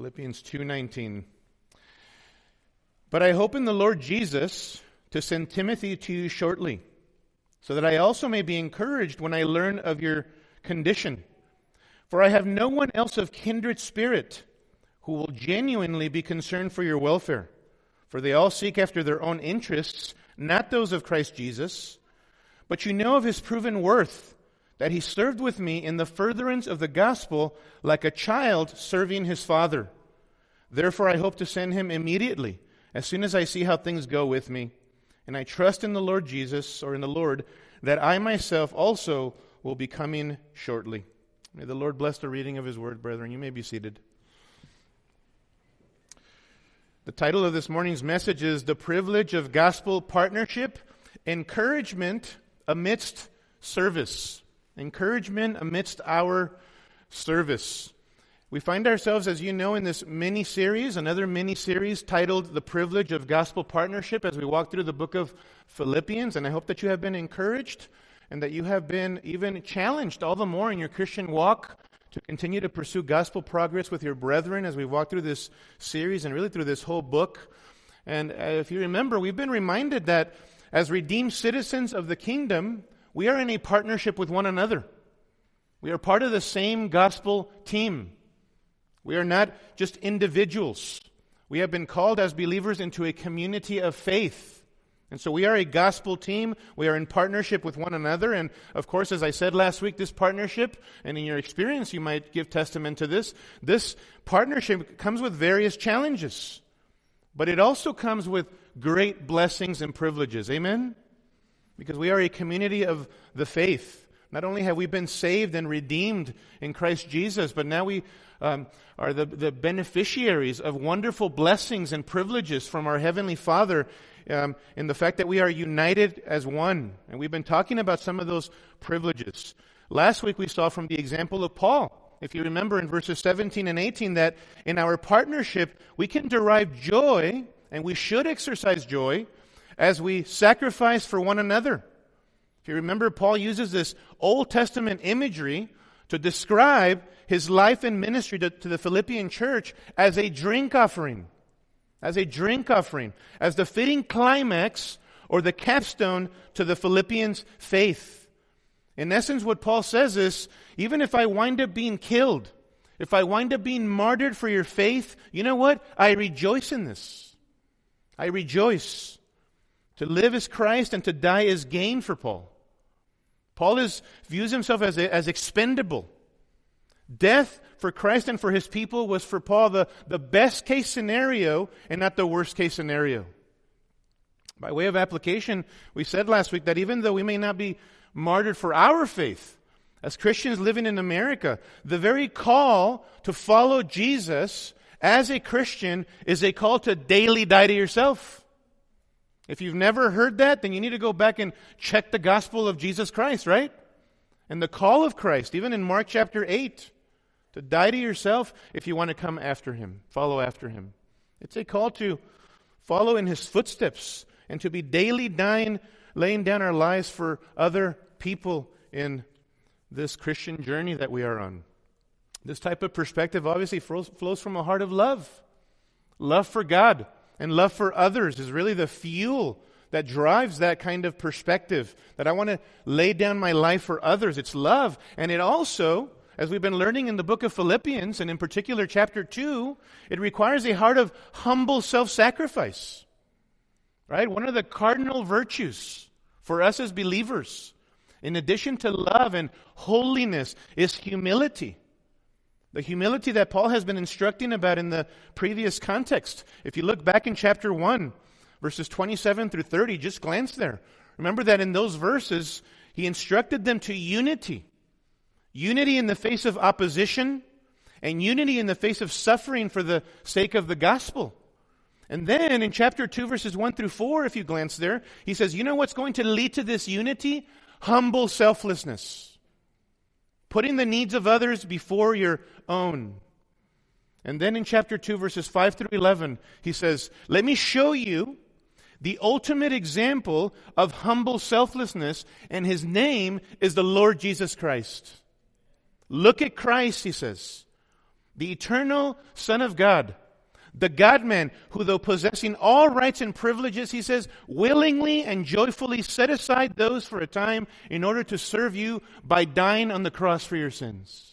Philippians 2:19. But I hope in the Lord Jesus to send Timothy to you shortly, so that I also may be encouraged when I learn of your condition. For I have no one else of kindred spirit who will genuinely be concerned for your welfare. For they all seek after their own interests, not those of Christ Jesus. But you know of his proven worth, that he served with me in the furtherance of the gospel like a child serving his father. Therefore, I hope to send him immediately, as soon as I see how things go with me. And I trust in the Lord Jesus, or in the Lord, that I myself also will be coming shortly. May the Lord bless the reading of his word, brethren. You may be seated. The title of this morning's message is The Privilege of Gospel Partnership Encouragement Amidst Service. Encouragement amidst our service. We find ourselves, as you know, in this mini series, another mini series titled The Privilege of Gospel Partnership, as we walk through the book of Philippians. And I hope that you have been encouraged and that you have been even challenged all the more in your Christian walk to continue to pursue gospel progress with your brethren as we walk through this series and really through this whole book. And uh, if you remember, we've been reminded that as redeemed citizens of the kingdom, we are in a partnership with one another. We are part of the same gospel team. We are not just individuals. We have been called as believers into a community of faith. And so we are a gospel team. We are in partnership with one another. And of course, as I said last week, this partnership, and in your experience, you might give testament to this, this partnership comes with various challenges. But it also comes with great blessings and privileges. Amen? Because we are a community of the faith. Not only have we been saved and redeemed in Christ Jesus, but now we um, are the, the beneficiaries of wonderful blessings and privileges from our Heavenly Father um, in the fact that we are united as one. And we've been talking about some of those privileges. Last week we saw from the example of Paul. If you remember in verses 17 and 18 that in our partnership we can derive joy, and we should exercise joy, as we sacrifice for one another. If you remember, Paul uses this Old Testament imagery to describe his life and ministry to, to the Philippian church as a drink offering as a drink offering, as the fitting climax or the capstone to the Philippians' faith. In essence, what Paul says is even if I wind up being killed, if I wind up being martyred for your faith, you know what? I rejoice in this. I rejoice. To live is Christ and to die is gain for Paul. Paul is, views himself as, as expendable. Death for Christ and for his people was for Paul the, the best case scenario and not the worst case scenario. By way of application, we said last week that even though we may not be martyred for our faith, as Christians living in America, the very call to follow Jesus as a Christian is a call to daily die to yourself. If you've never heard that, then you need to go back and check the gospel of Jesus Christ, right? And the call of Christ, even in Mark chapter 8. To die to yourself if you want to come after him, follow after him. It's a call to follow in his footsteps and to be daily dying, laying down our lives for other people in this Christian journey that we are on. This type of perspective obviously flows from a heart of love. Love for God and love for others is really the fuel that drives that kind of perspective that I want to lay down my life for others. It's love. And it also as we've been learning in the book of Philippians, and in particular chapter 2, it requires a heart of humble self sacrifice. Right? One of the cardinal virtues for us as believers, in addition to love and holiness, is humility. The humility that Paul has been instructing about in the previous context. If you look back in chapter 1, verses 27 through 30, just glance there. Remember that in those verses, he instructed them to unity. Unity in the face of opposition and unity in the face of suffering for the sake of the gospel. And then in chapter 2, verses 1 through 4, if you glance there, he says, You know what's going to lead to this unity? Humble selflessness. Putting the needs of others before your own. And then in chapter 2, verses 5 through 11, he says, Let me show you the ultimate example of humble selflessness, and his name is the Lord Jesus Christ. Look at Christ, he says. the eternal Son of God, the God man, who though possessing all rights and privileges, he says, willingly and joyfully set aside those for a time in order to serve you by dying on the cross for your sins.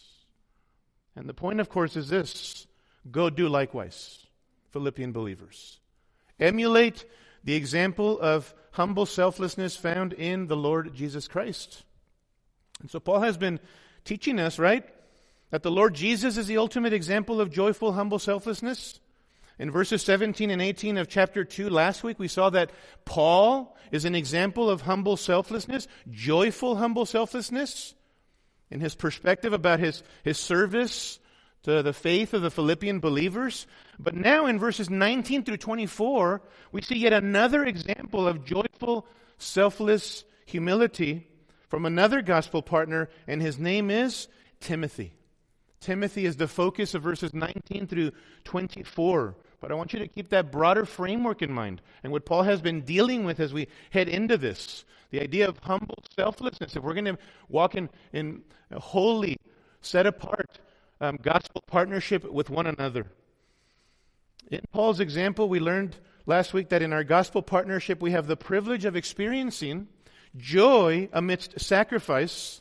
And the point, of course, is this go do likewise, Philippian believers. Emulate the example of humble selflessness found in the Lord Jesus Christ. And so Paul has been teaching us, right, that the Lord Jesus is the ultimate example of joyful, humble selflessness. In verses 17 and 18 of chapter 2 last week, we saw that Paul is an example of humble selflessness, joyful, humble selflessness, in his perspective about his, his service to the faith of the Philippian believers. But now in verses 19 through 24, we see yet another example of joyful, selfless humility from another gospel partner, and his name is Timothy. Timothy is the focus of verses 19 through 24. But I want you to keep that broader framework in mind and what Paul has been dealing with as we head into this. The idea of humble selflessness. If we're going to walk in, in holy, set apart um, gospel partnership with one another. In Paul's example, we learned last week that in our gospel partnership, we have the privilege of experiencing joy amidst sacrifice.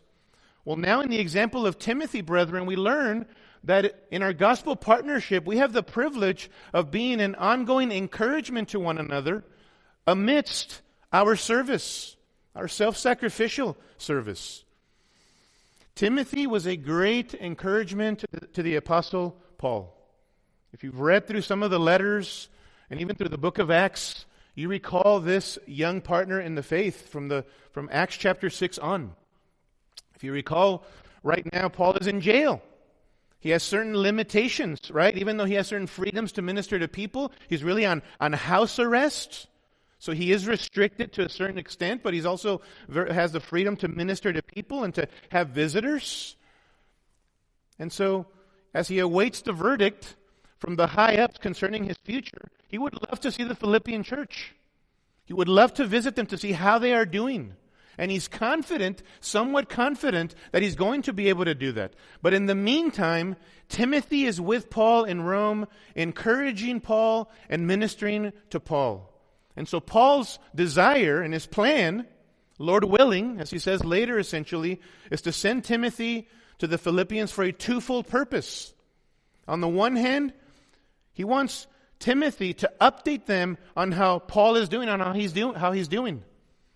Well, now in the example of Timothy, brethren, we learn that in our gospel partnership, we have the privilege of being an ongoing encouragement to one another amidst our service, our self sacrificial service. Timothy was a great encouragement to the, Apostle Paul. If you've read through some of the letters and even through the book of Acts, you recall this young partner in the faith from, the, from Acts chapter 6 on. If you recall, right now, Paul is in jail. He has certain limitations, right? Even though he has certain freedoms to minister to people, he's really on, on house arrest. So he is restricted to a certain extent, but he's also has the freedom to minister to people and to have visitors. And so, as he awaits the verdict from the high ups concerning his future, he would love to see the Philippian church. He would love to visit them to see how they are doing. And he's confident, somewhat confident, that he's going to be able to do that. But in the meantime, Timothy is with Paul in Rome, encouraging Paul and ministering to Paul. And so Paul's desire and his plan, Lord willing, as he says later essentially, is to send Timothy to the Philippians for a twofold purpose. On the one hand, he wants Timothy to update them on how Paul is doing, on how he's doing, how he's doing.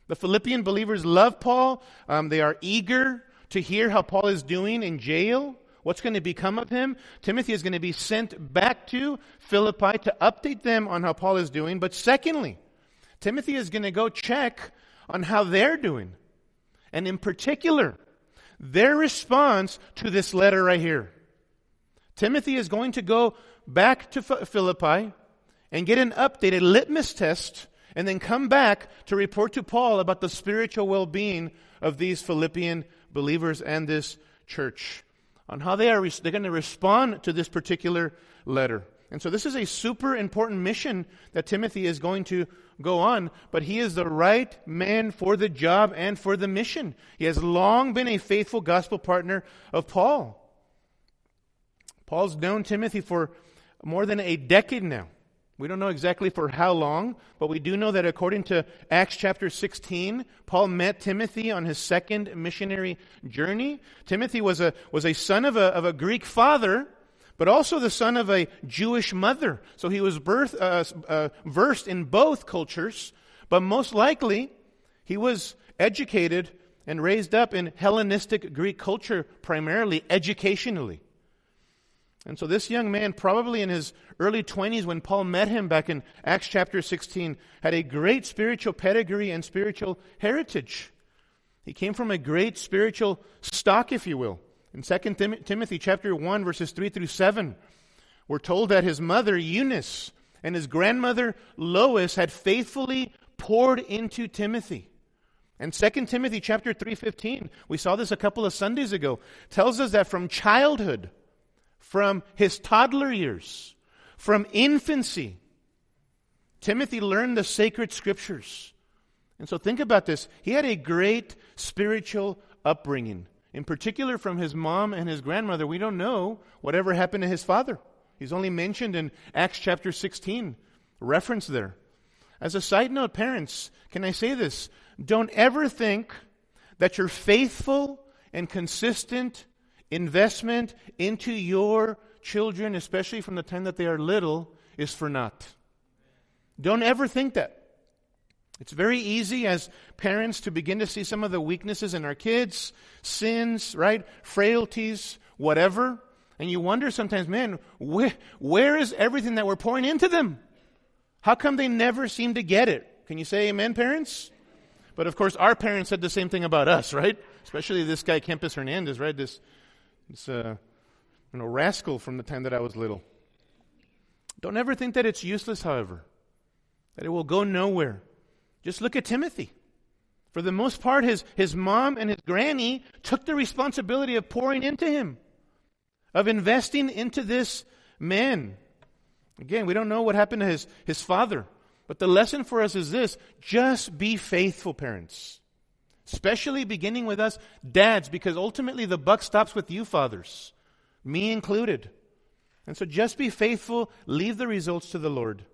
The Philippian believers love Paul. Um, they are eager to hear how Paul is doing in jail. What's going to become of him? Timothy is going to be sent back to Philippi to update them on how Paul is doing. But secondly, Timothy is going to go check on how they're doing. And in particular, their response to this letter right here. Timothy is going to go back to Philippi and get an updated litmus test, and then come back to report to Paul about the spiritual well being of these Philippian believers and this church, on how they are they're going to respond to this particular letter. And so this is a super important mission that Timothy is going to go on, but he is the right man for the job and for the mission. He has long been a faithful gospel partner of Paul. Paul's known Timothy for more than a decade now. We don't know exactly for how long, but we do know that according to Acts chapter 16, Paul met Timothy on his second missionary journey. Timothy was a, was a son of a, of a Greek father, but also the son of a Jewish mother. So he was birth, uh, uh, versed in both cultures, but most likely he was educated and raised up in Hellenistic Greek culture, primarily educationally. And so this young man, probably in his early 20s when Paul met him back in Acts chapter 16, had a great spiritual pedigree and spiritual heritage. He came from a great spiritual stock, if you will. In 2 Tim- Timothy chapter 1 verses 3 through 7, we're told that his mother Eunice and his grandmother Lois had faithfully poured into Timothy. And 2 Timothy chapter 3:15, we saw this a couple of Sundays ago, tells us that from childhood, from his toddler years, from infancy, Timothy learned the sacred scriptures. And so think about this. He had a great spiritual upbringing. in particular from his mom and his grandmother, we don't know whatever happened to his father. He's only mentioned in Acts chapter 16, reference there. As a side note, parents, can I say this? Don't ever think that your faithful and consistent investment into your children, especially from the time that they are little, is for naught. Don't ever think that. It's very easy as parents to begin to see some of the weaknesses in our kids, sins, right? Frailties, whatever. And you wonder sometimes, man, where, is everything that we're pouring into them? How come they never seem to get it? Can you say amen, parents? But of course, our parents said the same thing about us, right? Especially this guy, Kempiz Hernandez, right? This, this uh, you know, rascal from the time that I was little. Don't ever think that it's useless, however, that it will go nowhere. Just look at Timothy. For the most part, his, his mom and his granny took the responsibility of pouring into him, of investing into this man. Again, we don't know what happened to his, his father, but the lesson for us is this just be faithful, parents. Especially beginning with us dads, because ultimately the buck stops with you, fathers, me included. And so just be faithful, leave the results to the Lord.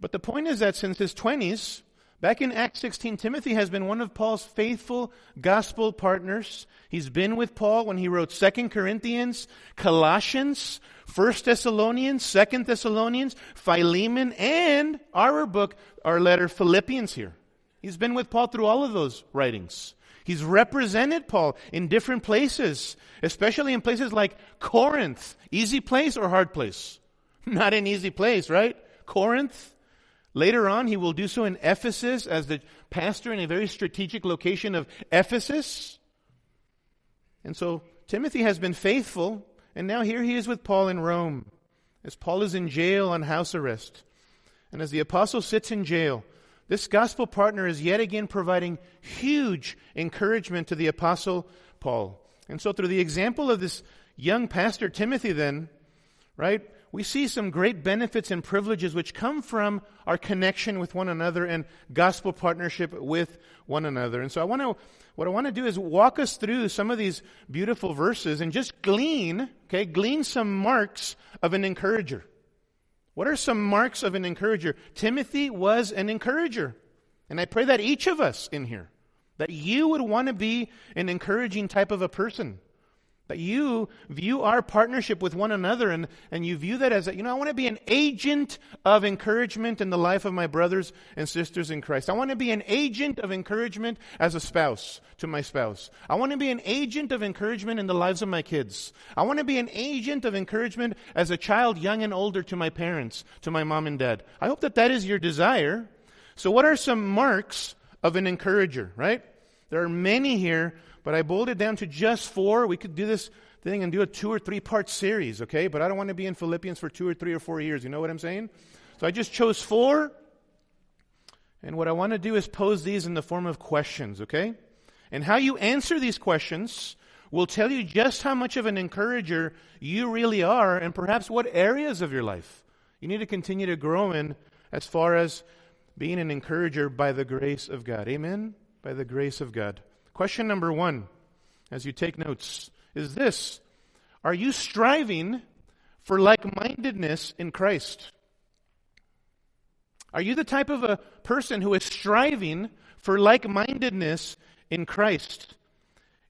But the point is that since his 20s, back in Acts 16, Timothy has been one of Paul's faithful gospel partners. He's been with Paul when he wrote 2 Corinthians, Colossians, 1 Thessalonians, 2 Thessalonians, Philemon, and our book, our letter, Philippians here. He's been with Paul through all of those writings. He's represented Paul in different places, especially in places like Corinth. Easy place or hard place? Not an easy place, right? Corinth. Later on, he will do so in Ephesus as the pastor in a very strategic location of Ephesus. And so Timothy has been faithful, and now here he is with Paul in Rome, as Paul is in jail on house arrest. And as the apostle sits in jail, this gospel partner is yet again providing huge encouragement to the apostle Paul. And so through the example of this young pastor Timothy then, right, we see some great benefits and privileges which come from our connection with one another and gospel partnership with one another. And so I want to, what I want to do is walk us through some of these beautiful verses and just glean, okay, glean some marks of an encourager. What are some marks of an encourager? Timothy was an encourager. And I pray that each of us in here, that you would want to be an encouraging type of a person. That you view our partnership with one another and, and you view that as, a, you know, I want to be an agent of encouragement in the life of my brothers and sisters in Christ. I want to be an agent of encouragement as a spouse to my spouse. I want to be an agent of encouragement in the lives of my kids. I want to be an agent of encouragement as a child, young and older, to my parents, to my mom and dad. I hope that that is your desire. So what are some marks of an encourager, right? There are many here but I boiled it down to just four. We could do this thing and do a two or three part series, okay? But I don't want to be in Philippians for two or three or four years. You know what I'm saying? So I just chose four. And what I want to do is pose these in the form of questions, okay? And how you answer these questions will tell you just how much of an encourager you really are and perhaps what areas of your life you need to continue to grow in as far as being an encourager by the grace of God. Amen? By the grace of God. Question number one, as you take notes, is this Are you striving for like mindedness in Christ? Are you the type of a person who is striving for like mindedness in Christ?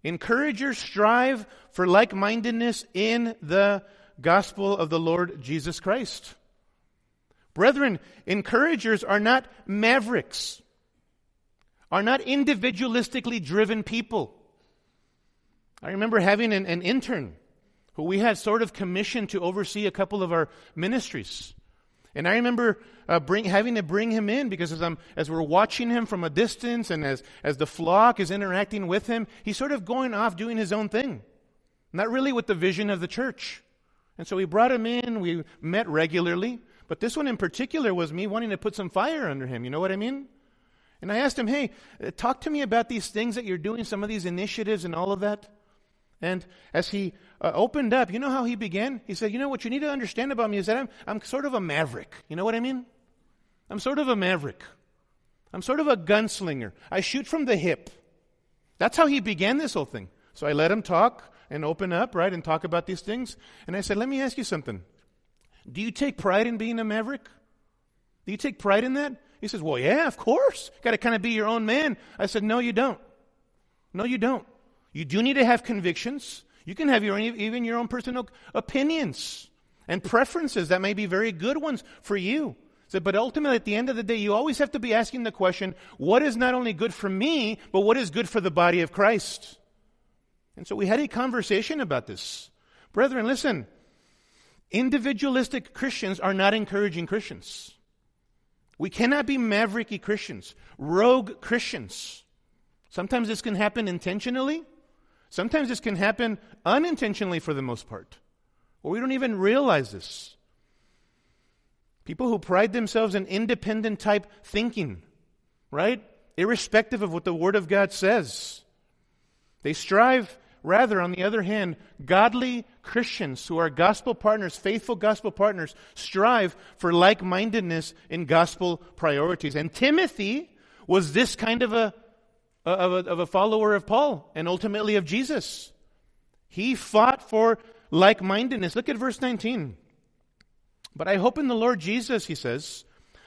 Encourage Encouragers strive for like mindedness in the gospel of the Lord Jesus Christ. Brethren, encouragers are not mavericks are not individualistically driven people. I remember having an, an intern who we had sort of commissioned to oversee a couple of our ministries. And I remember uh, bring, having to bring him in because as, I'm, as we're watching him from a distance and as, as the flock is interacting with him, he's sort of going off doing his own thing. Not really with the vision of the church. And so we brought him in, we met regularly. But this one in particular was me wanting to put some fire under him. You know what I mean? And I asked him, hey, uh, talk to me about these things that you're doing, some of these initiatives and all of that. And as he uh, opened up, you know how he began? He said, you know what you need to understand about me is that I'm, I'm sort of a maverick. You know what I mean? I'm sort of a maverick. I'm sort of a gunslinger. I shoot from the hip. That's how he began this whole thing. So I let him talk and open up, right, and talk about these things. And I said, let me ask you something. Do you take pride in being a maverick? Do you take pride in that? He says, well, yeah, of course. Got to kind of be your own man. I said, no, you don't. No, you don't. You do need to have convictions. You can have your even your own personal opinions and preferences that may be very good ones for you. So, but ultimately, at the end of the day, you always have to be asking the question, what is not only good for me, but what is good for the body of Christ? And so we had a conversation about this. Brethren, listen. Individualistic Christians are not encouraging Christians. We cannot be mavericky Christians, rogue Christians. Sometimes this can happen intentionally. Sometimes this can happen unintentionally for the most part. Or we don't even realize this. People who pride themselves in independent type thinking, right? Irrespective of what the Word of God says. They strive Rather, on the other hand, godly Christians who are gospel partners, faithful gospel partners, strive for like mindedness in gospel priorities. And Timothy was this kind of a, of a, of a follower of Paul and ultimately of Jesus. He fought for like mindedness. Look at verse 19. But I hope in the Lord Jesus, he says,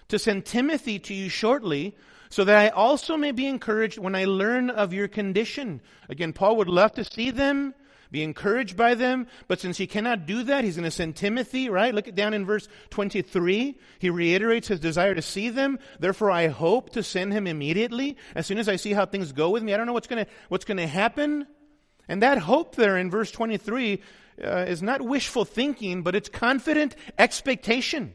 to send Timothy to you shortly so that I also may be encouraged when I learn of your condition. Again, Paul would love to see them, be encouraged by them, but since he cannot do that, he's going to send Timothy, right? Look down in verse 23. He reiterates his desire to see them. Therefore, I hope to send him immediately as soon as I see how things go with me. I don't know what's going to, what's going to happen. And that hope there in verse 23 uh, is not wishful thinking, but it's confident expectation.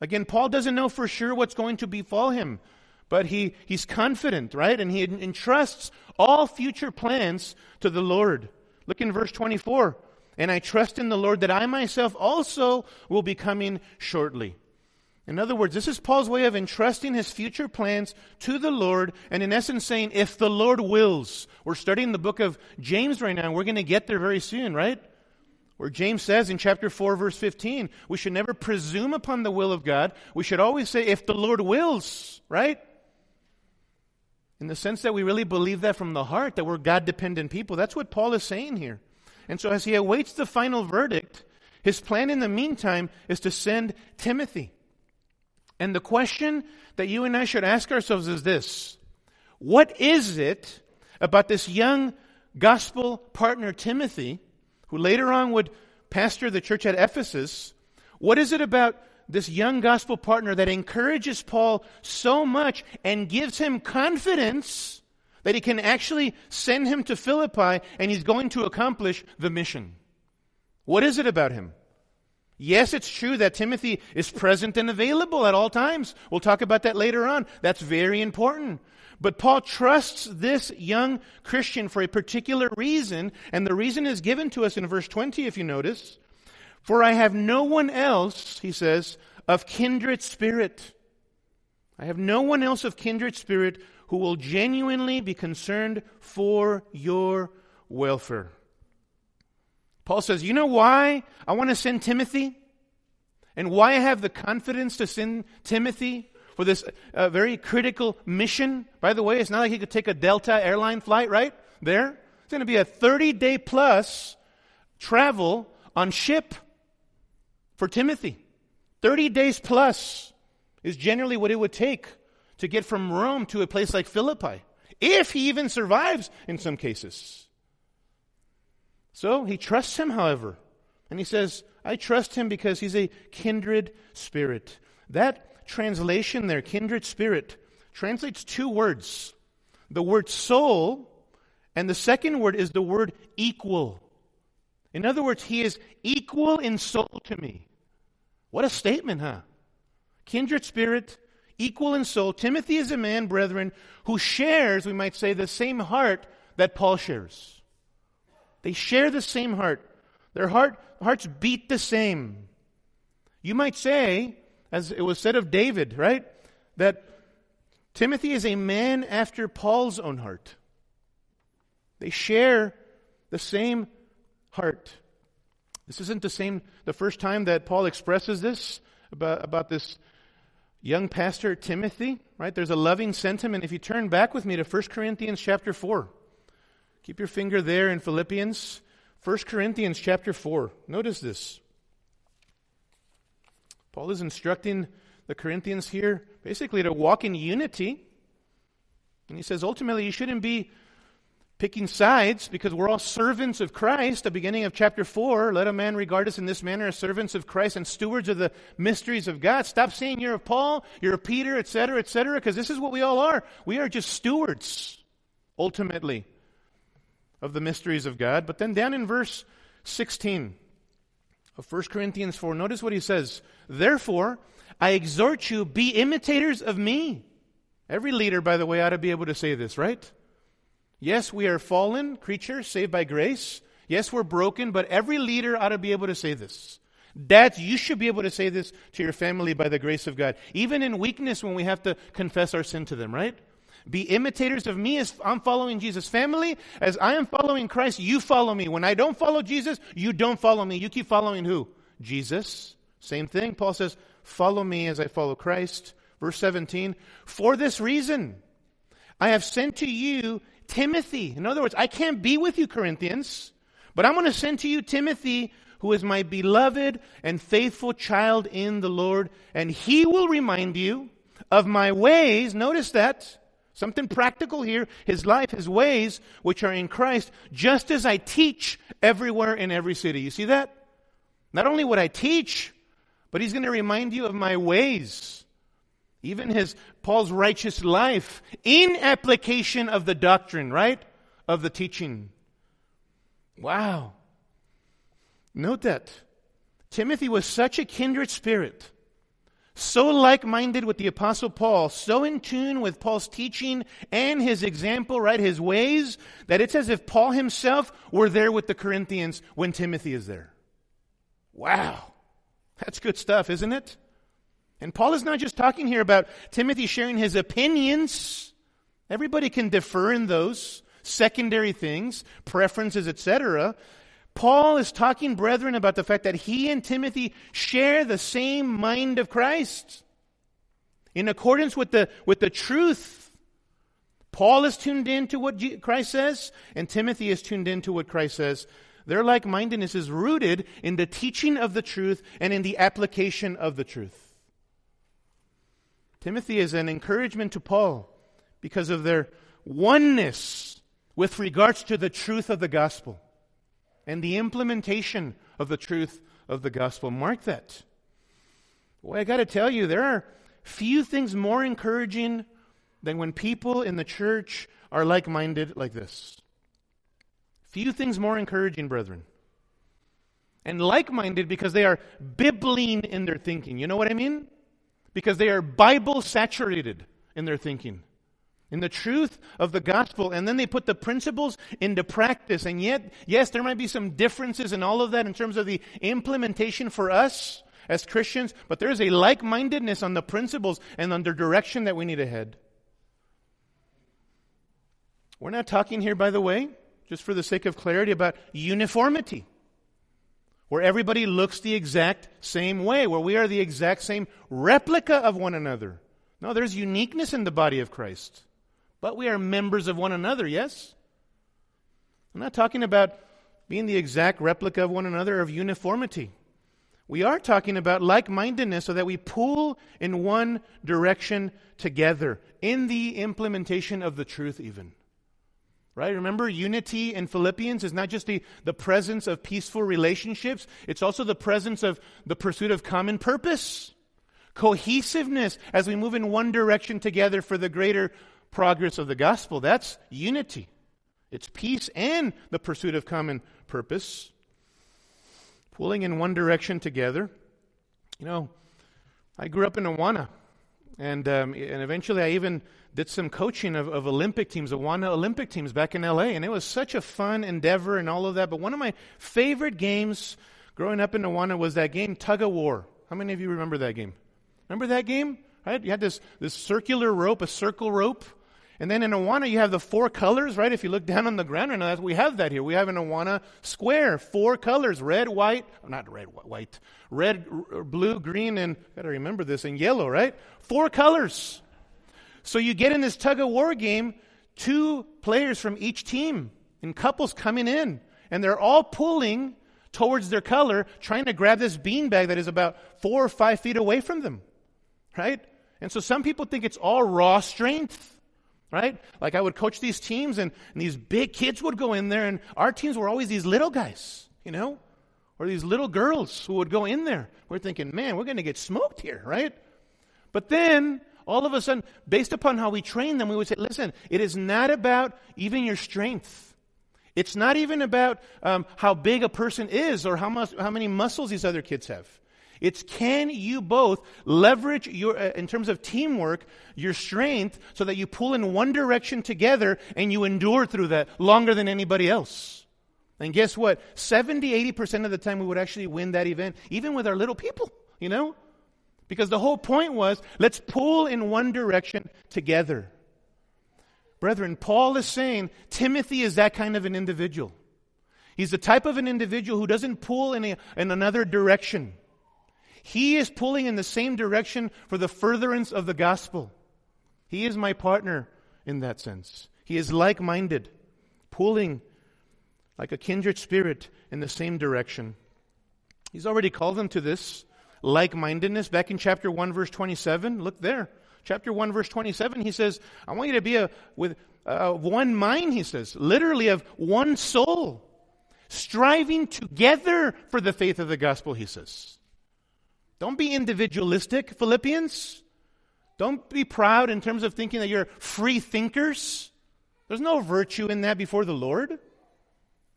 Again, Paul doesn't know for sure what's going to befall him but he, he's confident, right? And he entrusts all future plans to the Lord. Look in verse 24. And I trust in the Lord that I myself also will be coming shortly. In other words, this is Paul's way of entrusting his future plans to the Lord, and in essence saying, if the Lord wills. We're studying the book of James right now, and we're going to get there very soon, right? Where James says in chapter 4, verse 15, we should never presume upon the will of God. We should always say, if the Lord wills, right? In the sense that we really believe that from the heart, that we're God dependent people. That's what Paul is saying here. And so, as he awaits the final verdict, his plan in the meantime is to send Timothy. And the question that you and I should ask ourselves is this What is it about this young gospel partner, Timothy, who later on would pastor the church at Ephesus? What is it about this young gospel partner that encourages Paul so much and gives him confidence that he can actually send him to Philippi and he's going to accomplish the mission. What is it about him? Yes, it's true that Timothy is present and available at all times. We'll talk about that later on. That's very important. But Paul trusts this young Christian for a particular reason, and the reason is given to us in verse 20, if you notice. For I have no one else, he says, of kindred spirit. I have no one else of kindred spirit who will genuinely be concerned for your welfare. Paul says, You know why I want to send Timothy? And why I have the confidence to send Timothy for this uh, very critical mission? By the way, it's not like he could take a Delta airline flight, right? There. It's going to be a 30 day plus travel on ship for Timothy. 30 days plus is generally what it would take to get from Rome to a place like Philippi, if he even survives in some cases. So he trusts him, however, and he says, I trust him because he's a kindred spirit. That translation there, kindred spirit, translates two words the word soul, and the second word is the word equal. In other words, he is equal in soul to me. What a statement, huh? Kindred spirit, equal in soul. Timothy is a man, brethren, who shares, we might say, the same heart that Paul shares. They share the same heart. Their heart, hearts beat the same. You might say, as it was said of David, right? That Timothy is a man after Paul's own heart. They share the same heart. This isn't the same, the first time that Paul expresses this about, about this young pastor Timothy, right? There's a loving sentiment. If you turn back with me to 1 Corinthians chapter 4, Keep your finger there in Philippians. 1 Corinthians chapter 4. Notice this. Paul is instructing the Corinthians here basically to walk in unity. And he says ultimately you shouldn't be picking sides because we're all servants of Christ. The beginning of chapter 4 let a man regard us in this manner as servants of Christ and stewards of the mysteries of God. Stop saying you're of Paul, you're of Peter, etc., etc., because this is what we all are. We are just stewards, ultimately, of the mysteries of God. But then down in verse 16 of 1 Corinthians 4, notice what he says. Therefore, I exhort you, be imitators of me. Every leader, by the way, ought to be able to say this, right? Yes, we are fallen creatures saved by grace. Yes, we're broken, but every leader ought to be able to say this. Dads, you should be able to say this to your family by the grace of God. Even in weakness when we have to confess our sin to them, right? Be imitators of me as I'm following Jesus. Family, as I am following Christ, you follow me. When I don't follow Jesus, you don't follow me. You keep following who? Jesus. Same thing. Paul says, follow me as I follow Christ. Verse 17, for this reason, I have sent to you Timothy. In other words, I can't be with you, Corinthians, but I'm going to send to you Timothy, who is my beloved and faithful child in the Lord, and he will remind you of my ways. Notice that. Something practical here. His life, his ways, which are in Christ, just as I teach everywhere in every city. You see that? Not only what I teach, but he's going to remind you of my ways even his Paul's righteous life in application of the doctrine, right? Of the teaching. Wow. Note that. Timothy was such a kindred spirit, so like minded with the Apostle Paul, so in tune with Paul's teaching and his example, right? His ways, that it's as if Paul himself were there with the Corinthians when Timothy is there. Wow. That's good stuff, isn't it? And Paul is not just talking here about Timothy sharing his opinions. Everybody can differ in those secondary things, preferences, etc. Paul is talking, brethren, about the fact that he and Timothy share the same mind of Christ. In accordance with the, with the truth, Paul is tuned in to what Christ says, and Timothy is tuned in to what Christ says. Their like mindedness is rooted in the teaching of the truth and in the application of the truth. Timothy is an encouragement to Paul because of their oneness with regards to the truth of the gospel and the implementation of the truth of the gospel. Mark that. Well, I got to tell you, there are few things more encouraging than when people in the church are like minded like this. Few things more encouraging, brethren. And like minded because they are bibling in their thinking. You know what I mean? Because they are Bible saturated in their thinking, in the truth of the gospel, and then they put the principles into practice. And yet, yes, there might be some differences in all of that in terms of the implementation for us as Christians, but there is a like mindedness on the principles and on the direction that we need to head. We're not talking here, by the way, just for the sake of clarity, about uniformity where everybody looks the exact same way, where we are the exact same replica of one another. No, there's uniqueness in the body of Christ, but we are members of one another, yes? I'm not talking about being the exact replica of one another of uniformity. We are talking about like mindedness so that we pull in one direction together in the implementation of the truth, even. Right? Remember, unity in Philippians is not just the, the presence of peaceful relationships, it's also the presence of the pursuit of common purpose, cohesiveness as we move in one direction together for the greater progress of the gospel. That's unity. It's peace and the pursuit of common purpose. Pulling in one direction together. You know, I grew up in Awana, and, um, and eventually I even did some coaching of, of Olympic teams, Awana Olympic teams back in LA, and it was such a fun endeavor and all of that. But one of my favorite games growing up in Awana was that game, Tug of War. How many of you remember that game? Remember that game? Right? You had this, this circular rope, a circle rope. And then in Awana, you have the four colors, right? If you look down on the ground, we have that here. We have an Awana square, four colors, red, white, not red, white, red, blue, green, and, gotta remember this, and yellow, right? Four colors. So you get in this tug of war game, two players from each team. and couples coming in, and they're all pulling towards their color, trying to grab this beanbag that is about four or five feet away from them. Right? And so some people think it's all raw strength. Right? Like I would coach these teams and, and these big kids would go in there and our teams were always these little guys, you know? Or these little girls who would go in there. We're thinking, man, we're going to get smoked here, right? But then all of a sudden, based upon how we train them, we would say, listen, it is not about even your strength. It's not even about um, how big a person is or how, much, how many muscles these other kids have. It's can you both leverage your, uh, in terms of teamwork, your strength so that you pull in one direction together and you endure through that longer than anybody else. And guess what? 70, 80% of the time we would actually win that event, even with our little people, you know? Because the whole point was let's pull in one direction together. Brethren, Paul is saying Timothy is that kind of an individual. He's the type of an individual who doesn't pull in, a, in another direction. He is pulling in the same direction for the furtherance of the gospel. He is my partner in that sense. He is like minded, pulling like a kindred spirit in the same direction. He's already called them to this like mindedness back in chapter 1, verse 27. Look there chapter 1, verse 27, he says, I want you to be a, with uh, one mind, he says, literally of one soul, striving together for the faith of the gospel, he says. Don't be individualistic, Philippians. Don't be proud in terms of thinking that you're free thinkers. There's no virtue in that before the Lord.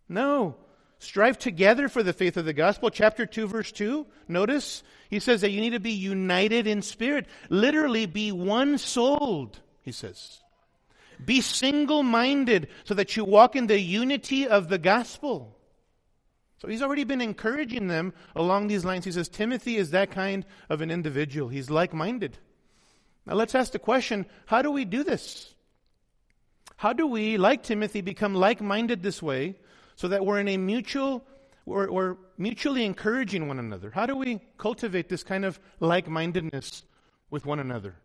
No. Strive together for the faith of the gospel. Chapter 2, verse 2. Notice he says that you need to be united in spirit. Literally, be one souled, he says. Be single minded so that you walk in the unity of the gospel. So he's already been encouraging them along these lines. He says, Timothy is that kind of an individual. He's like minded. Now let's ask the question how do we do this? How do we, like Timothy, become like minded this way so that we're in a mutual we're, mutually encouraging one another. How do we cultivate this kind of like mindedness with one another?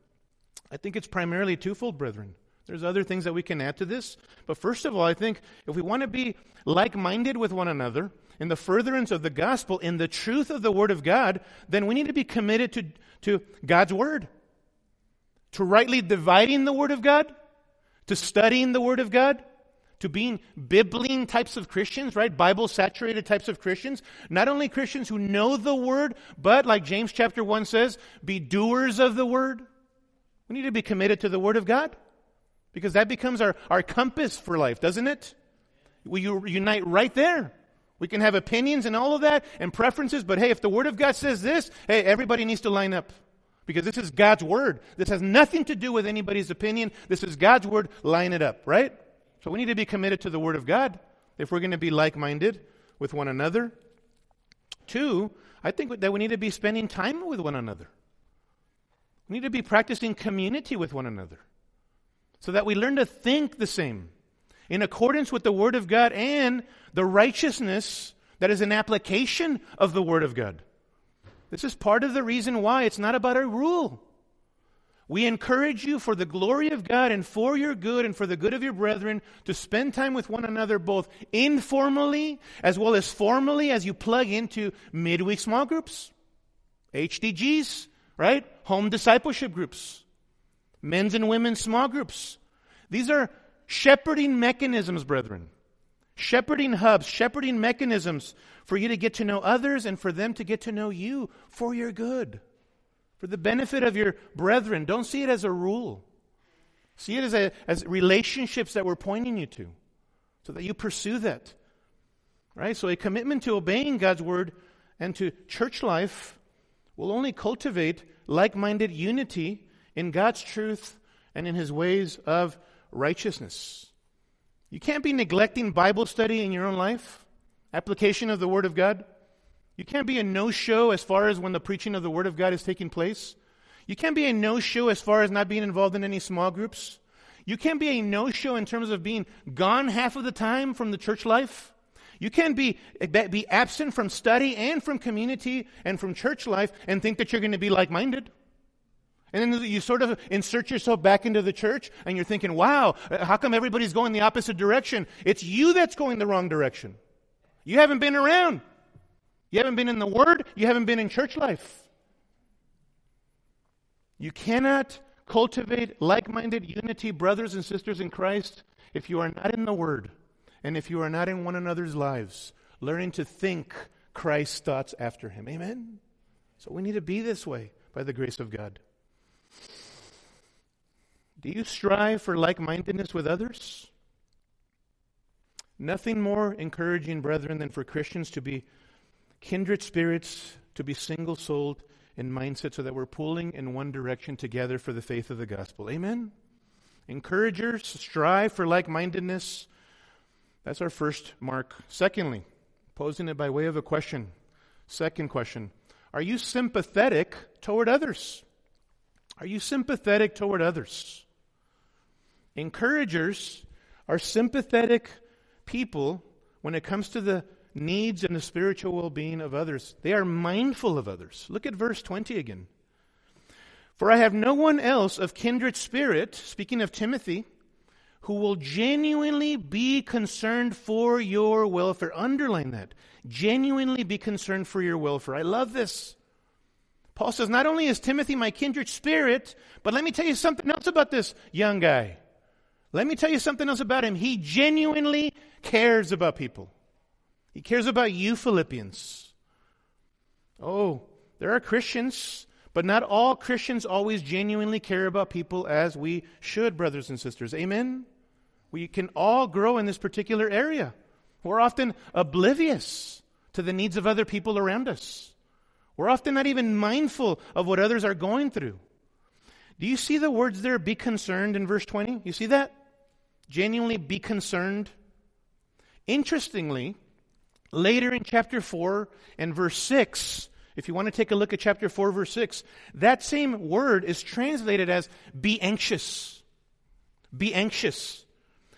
I think it's primarily twofold, brethren. There's other things that we can add to this. But first of all, I think if we want to be like minded with one another in the furtherance of the gospel, in the truth of the Word of God, then we need to be committed to, to God's Word, to rightly dividing the Word of God, to studying the Word of God, to being Bibline types of Christians, right? Bible saturated types of Christians. Not only Christians who know the Word, but like James chapter 1 says, be doers of the Word. We need to be committed to the Word of God because that becomes our, our compass for life, doesn't it? We unite right there. We can have opinions and all of that and preferences, but hey, if the Word of God says this, hey, everybody needs to line up. Because this is God's Word. This has nothing to do with anybody's opinion. This is God's Word. Line it up, right? So we need to be committed to the Word of God if we're going to be like minded with one another. Two, I think that we need to be spending time with one another. We need to be practicing community with one another so that we learn to think the same in accordance with the Word of God and the righteousness that is an application of the Word of God. This is part of the reason why it's not about a rule. We encourage you for the glory of God and for your good and for the good of your brethren to spend time with one another both informally as well as formally as you plug into midweek small groups, HDGs, right? Home discipleship groups, men's and women's small groups. These are shepherding mechanisms, brethren. Shepherding hubs, shepherding mechanisms for you to get to know others and for them to get to know you for your good for the benefit of your brethren. Don't see it as a rule. See it as, a, as relationships that we're pointing you to so that you pursue that. Right? So a commitment to obeying God's word and to church life will only cultivate like minded unity in God's truth and in his ways of righteousness. You can't be neglecting Bible study in your own life, application of the Word of God. You can't be a no show as far as when the preaching of the Word of God is taking place. You can't be a no show as far as not being involved in any small groups. You can't be a no show in terms of being gone half of the time from the church life. You can't be, be absent from study and from community and from church life and think that you're going to be like minded. And then you sort of insert yourself back into the church and you're thinking, wow, how come everybody's going the opposite direction? It's you that's going the wrong direction. You haven't been around. You haven't been in the Word. You haven't been in church life. You cannot cultivate like minded unity, brothers and sisters in Christ, if you are not in the Word and if you are not in one another's lives, learning to think Christ's thoughts after Him. Amen? So we need to be this way by the grace of God. Do you strive for like mindedness with others? Nothing more encouraging, brethren, than for Christians to be kindred spirits, to be single souled in mindset so that we're pulling in one direction together for the faith of the gospel. Amen? Encouragers, strive for like mindedness. That's our first mark. Secondly, posing it by way of a question. Second question Are you sympathetic toward others? Are you sympathetic toward others? Encouragers are sympathetic people when it comes to the needs and the spiritual well being of others. They are mindful of others. Look at verse 20 again. For I have no one else of kindred spirit, speaking of Timothy, who will genuinely be concerned for your welfare. Underline that. Genuinely be concerned for your welfare. I love this. Paul says, not only is Timothy my kindred spirit, but let me tell you something else about this young guy. Let me tell you something else about him. He genuinely cares about people. He cares about you, Philippians. Oh, there are Christians, but not all Christians always genuinely care about people as we should, brothers and sisters. Amen? We can all grow in this particular area. We're often oblivious to the needs of other people around us. We're often not even mindful of what others are going through. Do you see the words there, be concerned, in verse 20? You see that? Genuinely be concerned. Interestingly, later in chapter 4 and verse 6, if you want to take a look at chapter 4, verse 6, that same word is translated as be anxious. Be anxious.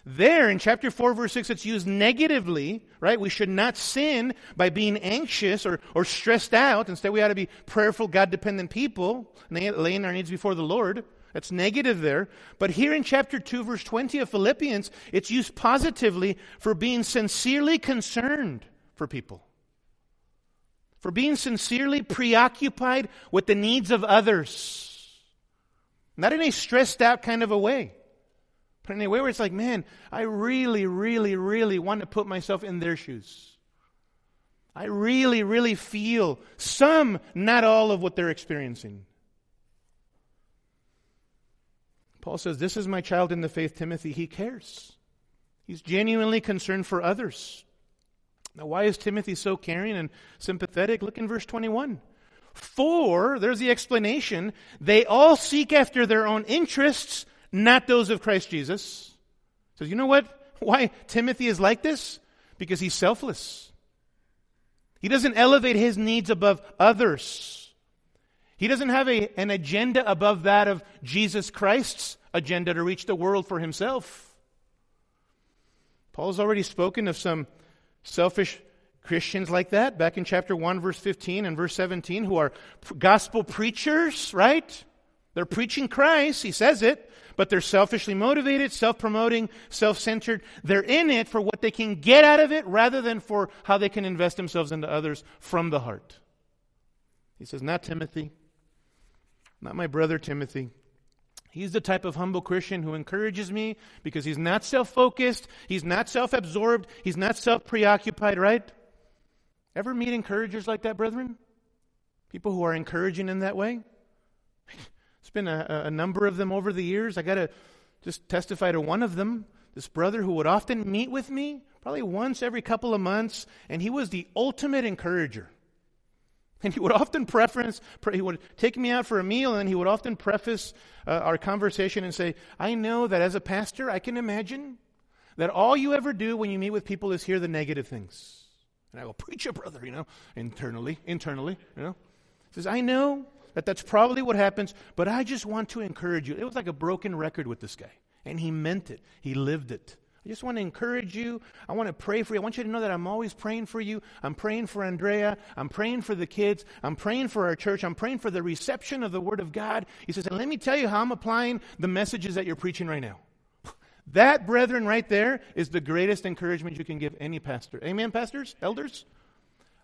There in chapter 4, verse 6, it's used negatively, right? We should not sin by being anxious or, or stressed out. Instead, we ought to be prayerful, God dependent people, laying our needs before the Lord. That's negative there. But here in chapter 2, verse 20 of Philippians, it's used positively for being sincerely concerned for people, for being sincerely preoccupied with the needs of others. Not in a stressed out kind of a way. But in a way where it's like, man, I really, really, really want to put myself in their shoes. I really, really feel some, not all of what they're experiencing. Paul says, This is my child in the faith, Timothy. He cares. He's genuinely concerned for others. Now, why is Timothy so caring and sympathetic? Look in verse 21. For, there's the explanation, they all seek after their own interests not those of Christ Jesus. So you know what? Why Timothy is like this? Because he's selfless. He doesn't elevate his needs above others. He doesn't have a, an agenda above that of Jesus Christ's agenda to reach the world for himself. Paul's already spoken of some selfish Christians like that back in chapter 1, verse 15 and verse 17, who are gospel preachers, right? They're preaching Christ, he says it, but they're selfishly motivated, self promoting, self centered. They're in it for what they can get out of it rather than for how they can invest themselves into others from the heart. He says, Not Timothy, not my brother Timothy. He's the type of humble Christian who encourages me because he's not self focused, he's not self absorbed, he's not self preoccupied, right? Ever meet encouragers like that, brethren? People who are encouraging in that way? There's been a, a number of them over the years. I got to just testify to one of them. This brother who would often meet with me, probably once every couple of months, and he was the ultimate encourager. And he would often preference, he would take me out for a meal, and he would often preface uh, our conversation and say, I know that as a pastor, I can imagine that all you ever do when you meet with people is hear the negative things. And I go, preach it, brother, you know, internally, internally, you know. He says, I know that that's probably what happens, but I just want to encourage you. It was like a broken record with this guy, and he meant it. He lived it. I just want to encourage you. I want to pray for you. I want you to know that I'm always praying for you. I'm praying for Andrea. I'm praying for the kids. I'm praying for our church. I'm praying for the reception of the Word of God. He says, and let me tell you how I'm applying the messages that you're preaching right now. That, brethren, right there is the greatest encouragement you can give any pastor. Amen, pastors, elders?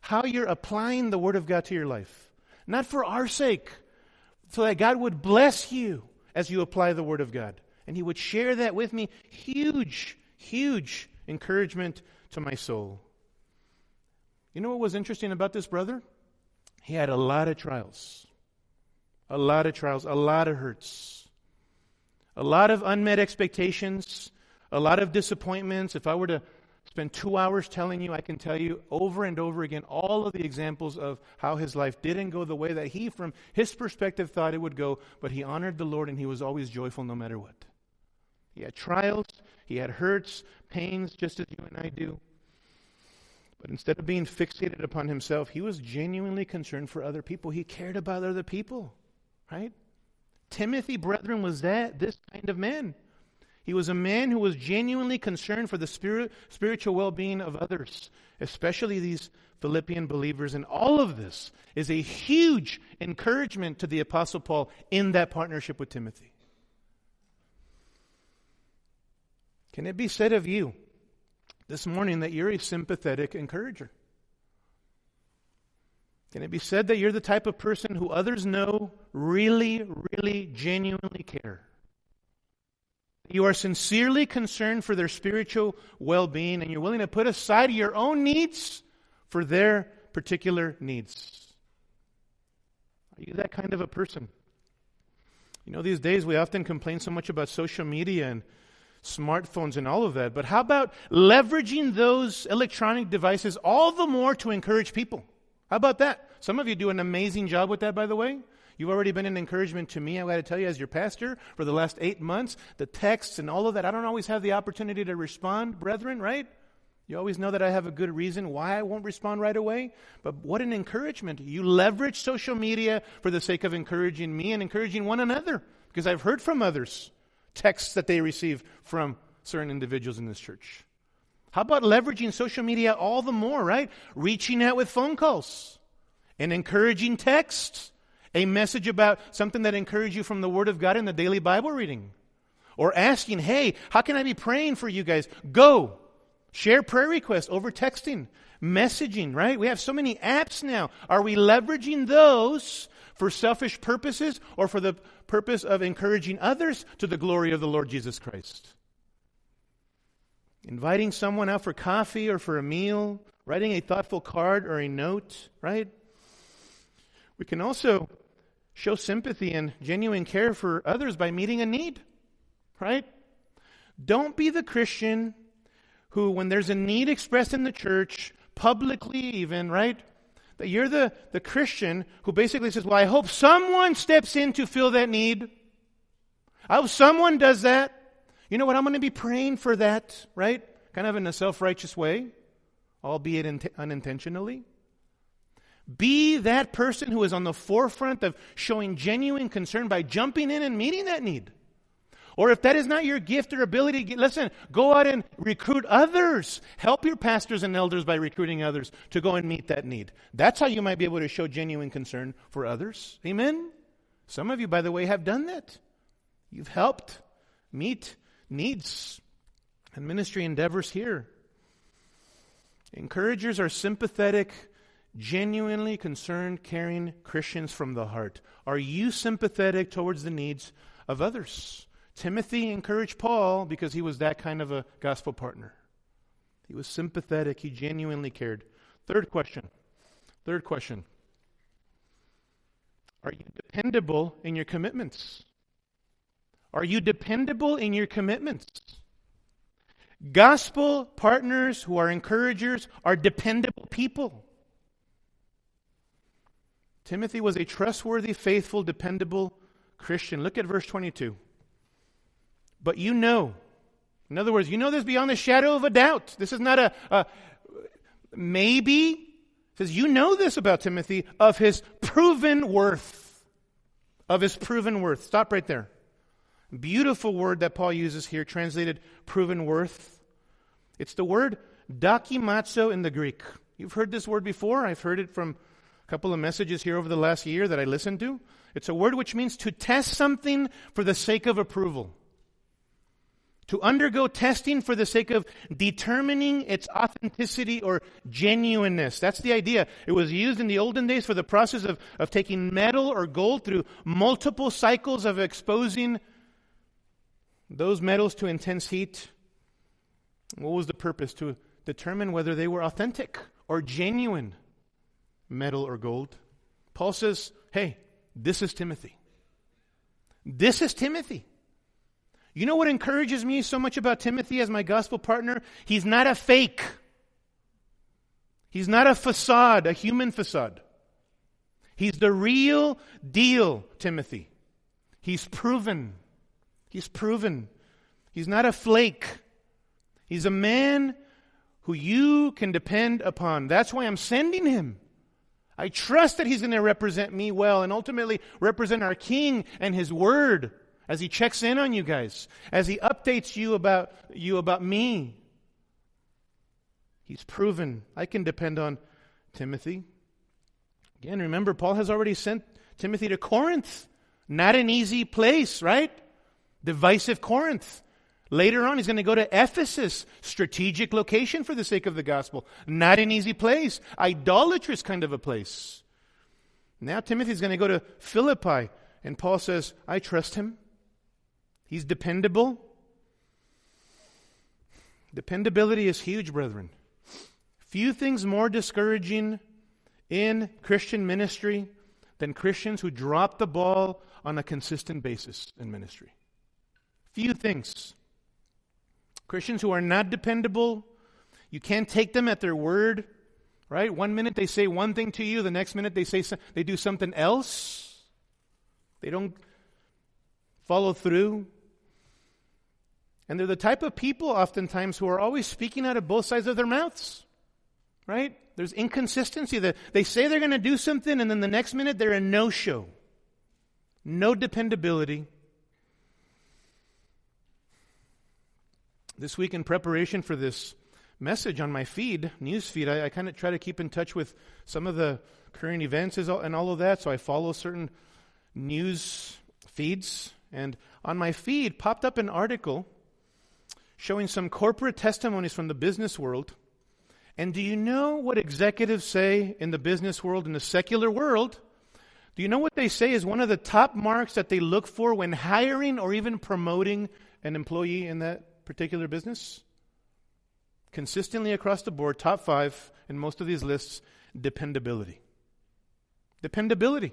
How you're applying the Word of God to your life. Not for our sake, so that God would bless you as you apply the Word of God. And He would share that with me. Huge Huge encouragement to my soul. You know what was interesting about this brother? He had a lot of trials, a lot of trials, a lot of hurts, a lot of unmet expectations, a lot of disappointments. If I were to spend two hours telling you, I can tell you over and over again all of the examples of how his life didn't go the way that he, from his perspective, thought it would go, but he honored the Lord and he was always joyful no matter what. He had trials, he had hurts, pains, just as you and I do. But instead of being fixated upon himself, he was genuinely concerned for other people. He cared about other people, right? Timothy, brethren, was that this kind of man. He was a man who was genuinely concerned for the spirit, spiritual well being of others, especially these Philippian believers. And all of this is a huge encouragement to the Apostle Paul in that partnership with Timothy. Can it be said of you this morning that you're a sympathetic encourager? Can it be said that you're the type of person who others know really, really, genuinely care? You are sincerely concerned for their spiritual well being and you're willing to put aside your own needs for their particular needs. Are you that kind of a person? You know, these days we often complain so much about social media and smartphones and all of that. But how about leveraging those electronic devices all the more to encourage people? How about that? Some of you do an amazing job with that, by the way. You've already been an encouragement to me. I've got to tell you, as your pastor, for the last eight months, the texts and all of that, I don't always have the opportunity to respond, brethren, right? You always know that I have a good reason why I won't respond right away. But what an encouragement. You leverage social media for the sake of encouraging me and encouraging one another. Because I've heard from others texts that they receive from certain individuals in this church. How about leveraging social media all the more, right? Reaching out with phone calls, and encouraging text, a message about something that encouraged you from the Word of God in the daily Bible reading. Or asking, hey, how can I be praying for you guys? Go. Share prayer requests over texting, messaging, right? We have so many apps now. Are we leveraging those for selfish purposes or for the purpose of encouraging others to the glory of the Lord Jesus Christ. Inviting someone out for coffee or for a meal, writing a thoughtful card or a note, right? We can also show sympathy and genuine care for others by meeting a need, right? Don't be the Christian who, when there's a need expressed in the church, publicly even, right, that you're the, the Christian who basically says, Well, I hope someone steps in to fill that need. I hope someone does that. You know what? I'm going to be praying for that, right? Kind of in a self righteous way, albeit in- unintentionally. Be that person who is on the forefront of showing genuine concern by jumping in and meeting that need. Or if that is not your gift or ability, listen, go out and recruit others. Help your pastors and elders by recruiting others to go and meet that need. That's how you might be able to show genuine concern for others. Amen? Some of you, by the way, have done that. You've helped meet needs and ministry endeavors here. Encouragers are sympathetic, genuinely concerned, caring Christians from the heart. Are you sympathetic towards the needs of others? Timothy encouraged Paul because he was that kind of a gospel partner. He was sympathetic, he genuinely cared. Third question. Third question. Are you dependable in your commitments? Are you dependable in your commitments? Gospel partners who are encouragers are dependable people. Timothy was a trustworthy, faithful, dependable Christian. Look at verse 22. But you know. In other words, you know this beyond the shadow of a doubt. This is not a, a maybe. It says, you know this about Timothy of his proven worth. Of his proven worth. Stop right there. Beautiful word that Paul uses here, translated proven worth. It's the word dokimazo in the Greek. You've heard this word before. I've heard it from couple of messages here over the last year that I listened to. It's a word which means to test something for the sake of approval. To undergo testing for the sake of determining its authenticity or genuineness. That's the idea. It was used in the olden days for the process of, of taking metal or gold through multiple cycles of exposing those metals to intense heat. What was the purpose? To determine whether they were authentic or genuine metal or gold. Paul says, hey, this is Timothy. This is Timothy. You know what encourages me so much about Timothy as my gospel partner? He's not a fake. He's not a facade, a human facade. He's the real deal, Timothy. He's proven. He's proven. He's not a flake. He's a man who you can depend upon. That's why I'm sending him. I trust that he's going to represent me well and ultimately represent our king and his word as he checks in on you guys, as he updates you about you about me. He's proven I can depend on Timothy. Again, remember Paul has already sent Timothy to Corinth. Not an easy place, right? Divisive Corinth. Later on, he's going to go to Ephesus, strategic location for the sake of the gospel. Not an easy place, idolatrous kind of a place. Now Timothy's going to go to Philippi, and Paul says, I trust him. He's dependable. Dependability is huge, brethren. Few things more discouraging in Christian ministry than Christians who drop the ball on a consistent basis in ministry. Few things. Christians who are not dependable, you can't take them at their word, right? One minute they say one thing to you, the next minute they say they do something else. They don't follow through. And they're the type of people oftentimes who are always speaking out of both sides of their mouths. Right? There's inconsistency. That they say they're going to do something and then the next minute they're a no-show. No dependability. This week, in preparation for this message on my feed, news feed, I, I kind of try to keep in touch with some of the current events and all of that. So I follow certain news feeds. And on my feed popped up an article showing some corporate testimonies from the business world. And do you know what executives say in the business world, in the secular world? Do you know what they say is one of the top marks that they look for when hiring or even promoting an employee in that particular business? Consistently across the board, top five in most of these lists dependability. Dependability.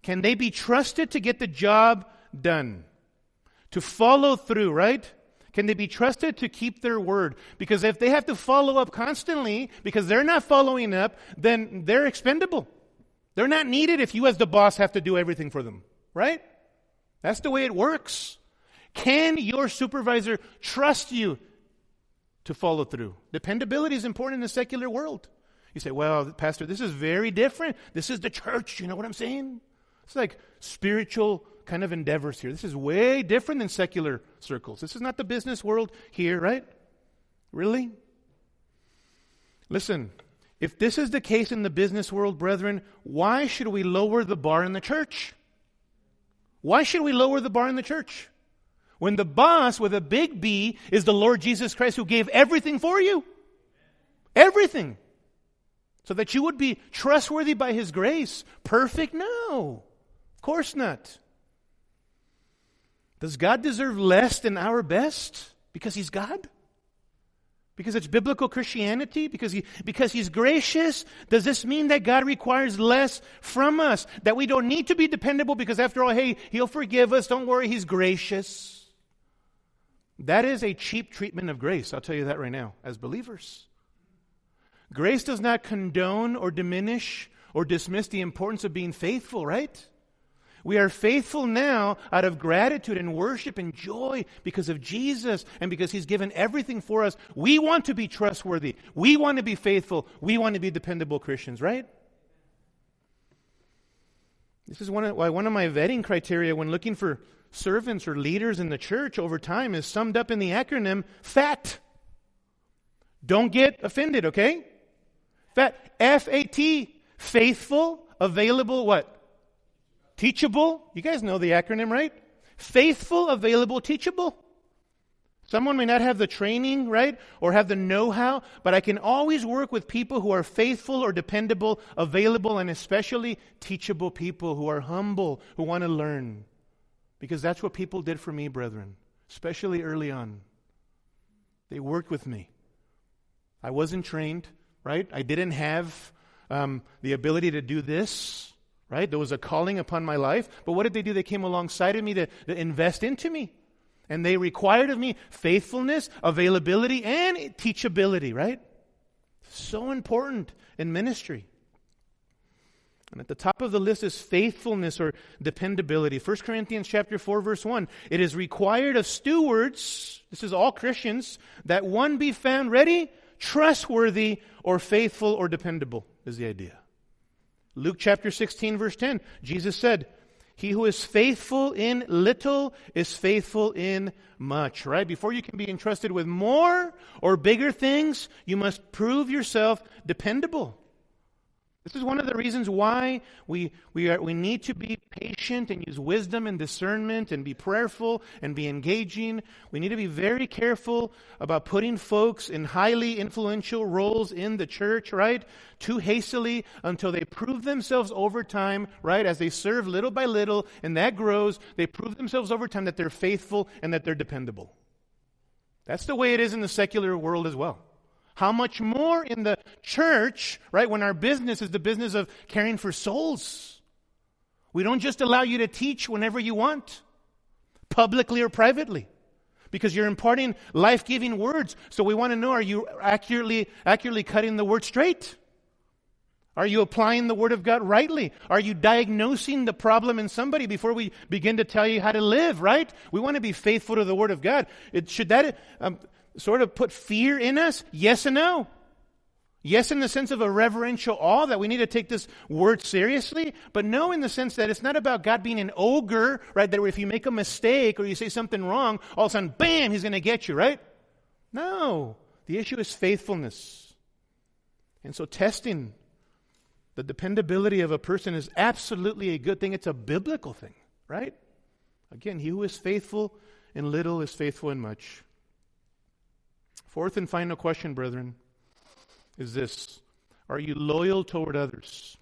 Can they be trusted to get the job done? To follow through, right? Can they be trusted to keep their word? Because if they have to follow up constantly because they're not following up, then they're expendable. They're not needed if you as the boss have to do everything for them, right? That's the way it works. Can your supervisor trust you to follow through? Dependability is important in the secular world. You say, well, Pastor, this is very different. This is the church. You know what I'm saying? It's like spiritual kind of endeavors here. This is way different than secular circles. This is not the business world here, right? Really? Listen, if this is the case in the business world, brethren, why should we lower the bar in the church? Why should we lower the bar in the church? When the boss with a big B is the Lord Jesus Christ who gave everything for you. Everything. So that you would be trustworthy by His grace. Perfect? No. Of course not. Does God deserve less than our best because He's God? Because it's biblical Christianity? Because, he, because He's gracious? Does this mean that God requires less from us? That we don't need to be dependable because after all, hey, He'll forgive us. Don't worry, He's gracious. That is a cheap treatment of grace, I'll tell you that right now, as believers. Grace does not condone or diminish or dismiss the importance of being faithful, right? We are faithful now out of gratitude and worship and joy because of Jesus and because He's given everything for us. We want to be trustworthy. We want to be faithful. We want to be dependable Christians, right? This is one of, why one of my vetting criteria when looking for servants or leaders in the church over time is summed up in the acronym FAT. Don't get offended, okay? FAT. F A T. faithful, available, what? Teachable. You guys know the acronym, right? Faithful, available, teachable. Someone may not have the training, right, or have the know how, but I can always work with people who are faithful or dependable, available, and especially teachable people who are humble, who want to learn. Because that's what people did for me, brethren, especially early on. They worked with me. I wasn't trained, right? I didn't have um, the ability to do this, right? There was a calling upon my life. But what did they do? They came alongside of me to, to invest into me. And they required of me faithfulness, availability, and teachability, right? So important in ministry. And at the top of the list is faithfulness or dependability. 1 Corinthians chapter 4 verse 1. It is required of stewards, this is all Christians, that one be found ready, trustworthy, or faithful or dependable is the idea. Luke chapter 16 verse 10. Jesus said, he who is faithful in little is faithful in much, right? Before you can be entrusted with more or bigger things, you must prove yourself dependable. This is one of the reasons why we, we, are, we need to be patient and use wisdom and discernment and be prayerful and be engaging. We need to be very careful about putting folks in highly influential roles in the church, right? Too hastily until they prove themselves over time, right? As they serve little by little and that grows, they prove themselves over time that they're faithful and that they're dependable. That's the way it is in the secular world as well. How much more in the church, right, when our business is the business of caring for souls? We don't just allow you to teach whenever you want, publicly or privately, because you're imparting life giving words. So we want to know are you accurately, accurately cutting the word straight? Are you applying the Word of God rightly? Are you diagnosing the problem in somebody before we begin to tell you how to live, right? We want to be faithful to the Word of God. It, should that, um, sort of put fear in us? Yes and no. Yes, in the sense of a reverential awe that we need to take this word seriously, but no, in the sense that it's not about God being an ogre, right? That if you make a mistake or you say something wrong, all of a sudden, bam, he's going to get you, right? No. The issue is faithfulness. And so testing the dependability of a person is absolutely a good thing. It's a biblical thing, right? Again, he who is faithful in little is faithful in much. Fourth and final question, brethren, is this Are you loyal toward others?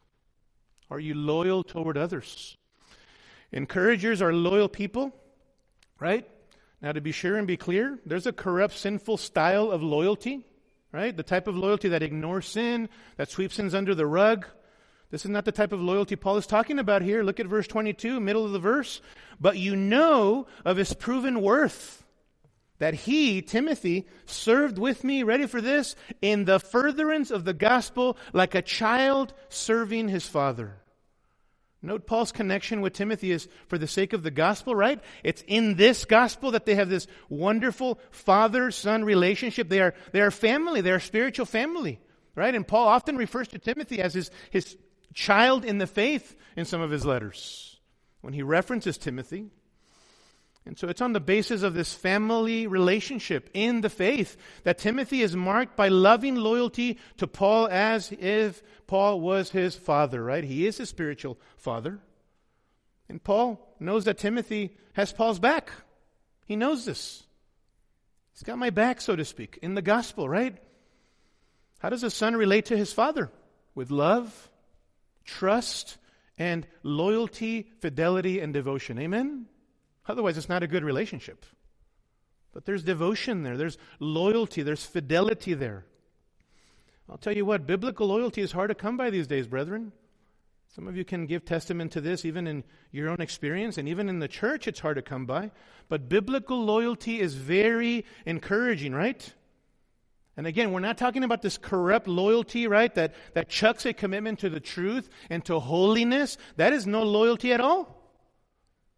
Are you loyal toward others? Encouragers are loyal people, right? Now, to be sure and be clear, there's a corrupt, sinful style of loyalty, right? The type of loyalty that ignores sin, that sweeps sins under the rug. This is not the type of loyalty Paul is talking about here. Look at verse 22, middle of the verse. But you know of his proven worth that he, Timothy, served with me, ready for this, in the furtherance of the gospel like a child serving his father. Note Paul's connection with Timothy is for the sake of the gospel, right? It's in this gospel that they have this wonderful father son relationship. They are, they are family, they are spiritual family, right? And Paul often refers to Timothy as his, his child in the faith in some of his letters. When he references Timothy, and so it's on the basis of this family relationship in the faith that Timothy is marked by loving loyalty to Paul as if Paul was his father, right? He is his spiritual father. And Paul knows that Timothy has Paul's back. He knows this. He's got my back, so to speak, in the gospel, right? How does a son relate to his father? With love, trust, and loyalty, fidelity, and devotion. Amen? Otherwise, it's not a good relationship. But there's devotion there, there's loyalty, there's fidelity there. I'll tell you what, biblical loyalty is hard to come by these days, brethren. Some of you can give testament to this even in your own experience, and even in the church, it's hard to come by. But biblical loyalty is very encouraging, right? And again, we're not talking about this corrupt loyalty, right? That, that chucks a commitment to the truth and to holiness. That is no loyalty at all.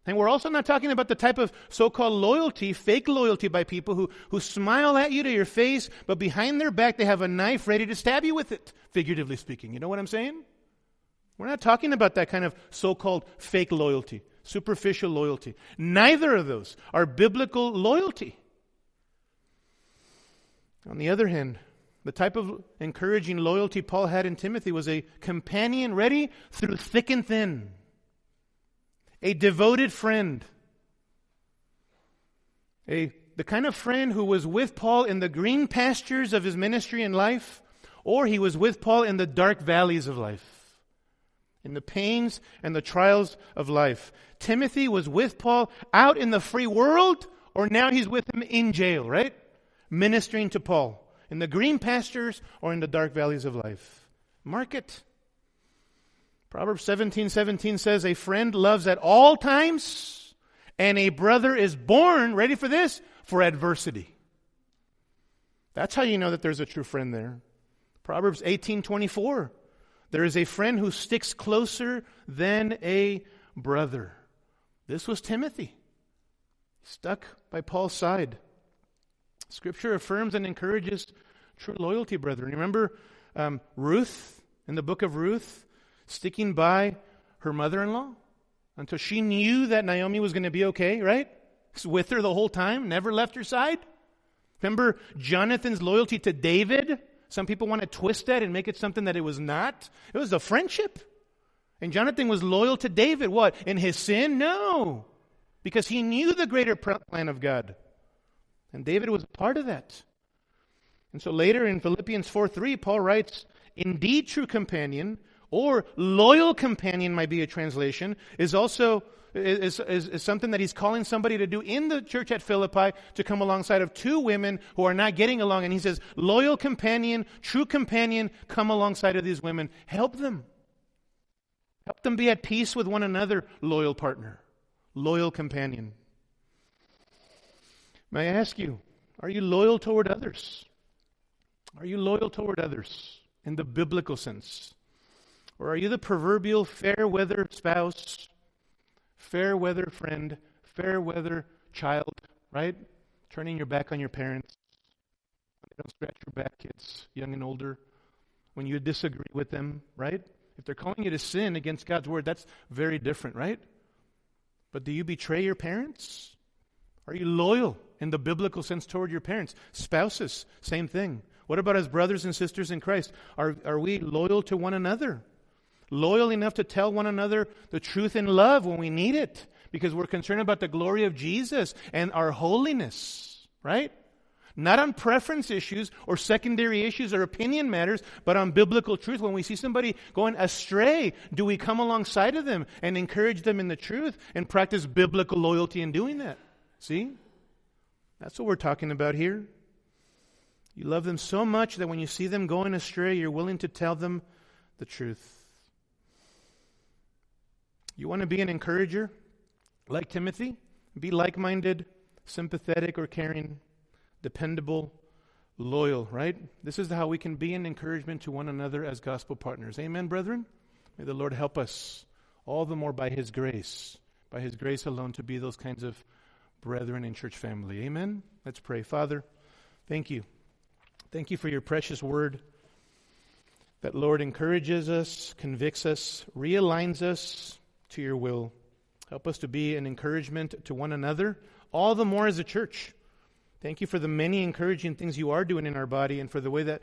And we're also not talking about the type of so called loyalty, fake loyalty by people who, who smile at you to your face, but behind their back they have a knife ready to stab you with it, figuratively speaking. You know what I'm saying? We're not talking about that kind of so called fake loyalty, superficial loyalty. Neither of those are biblical loyalty. On the other hand, The type of encouraging loyalty Paul had in Timothy was a companion ready through thick and thin, a devoted friend, a, the kind of friend who was with Paul in the green pastures of his ministry and life, or he was with Paul in the dark valleys of life, in the pains and the trials of life. Timothy was with Paul out in the free world, or now he's with him in jail, right? Ministering to Paul in the green pastures or in the dark valleys of life. Mark it. Proverbs 17 17 says, A friend loves at all times, and a brother is born, ready for this, for adversity. That's how you know that there's a true friend there. Proverbs 18 24. There is a friend who sticks closer than a brother. This was Timothy, stuck by Paul's side. Scripture affirms and encourages true loyalty, brethren. Remember um, Ruth in the book of Ruth sticking by her mother in law until she knew that Naomi was going to be okay, right? Was with her the whole time, never left her side. Remember Jonathan's loyalty to David? Some people want to twist that and make it something that it was not. It was a friendship. And Jonathan was loyal to David. What? In his sin? No. Because he knew the greater plan of God. And David was part of that. And so later in Philippians 4 3, Paul writes, Indeed, true companion, or loyal companion might be a translation, is also is, is, is, something that he's calling somebody to do in the church at Philippi to come alongside of two women who are not getting along. And he says, loyal companion, true companion, come alongside of these women. Help them. Help them be at peace with one another, loyal partner, loyal companion. May I ask you, are you loyal toward others? Are you loyal toward others in the biblical sense? Or are you the proverbial fair weather spouse, fair weather friend, fair weather child, right? Turning your back on your parents. They don't scratch your back, kids, young and older. When you disagree with them, right? If they're calling it a sin against God's word, that's very different, right? But do you betray your parents? Are you loyal in the biblical sense toward your parents? Spouses, same thing. What about as brothers and sisters in Christ? Are, are we loyal to one another? Loyal enough to tell one another the truth in love when we need it? Because we're concerned about the glory of Jesus and our holiness, right? Not on preference issues or secondary issues or opinion matters, but on biblical truth. When we see somebody going astray, do we come alongside of them and encourage them in the truth and practice biblical loyalty in doing that? See? That's what we're talking about here. You love them so much that when you see them going astray, you're willing to tell them the truth. You want to be an encourager like Timothy? Be like minded, sympathetic, or caring, dependable, loyal, right? This is how we can be an encouragement to one another as gospel partners. Amen, brethren? May the Lord help us all the more by His grace, by His grace alone, to be those kinds of brethren in church family. Amen? Let's pray. Father, thank you. Thank you for your precious word that, Lord, encourages us, convicts us, realigns us to your will. Help us to be an encouragement to one another, all the more as a church. Thank you for the many encouraging things you are doing in our body and for the way that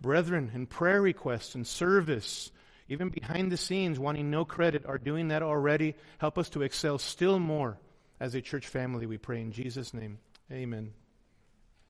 brethren and prayer requests and service, even behind the scenes, wanting no credit, are doing that already. Help us to excel still more as a church family, we pray in Jesus' name. Amen.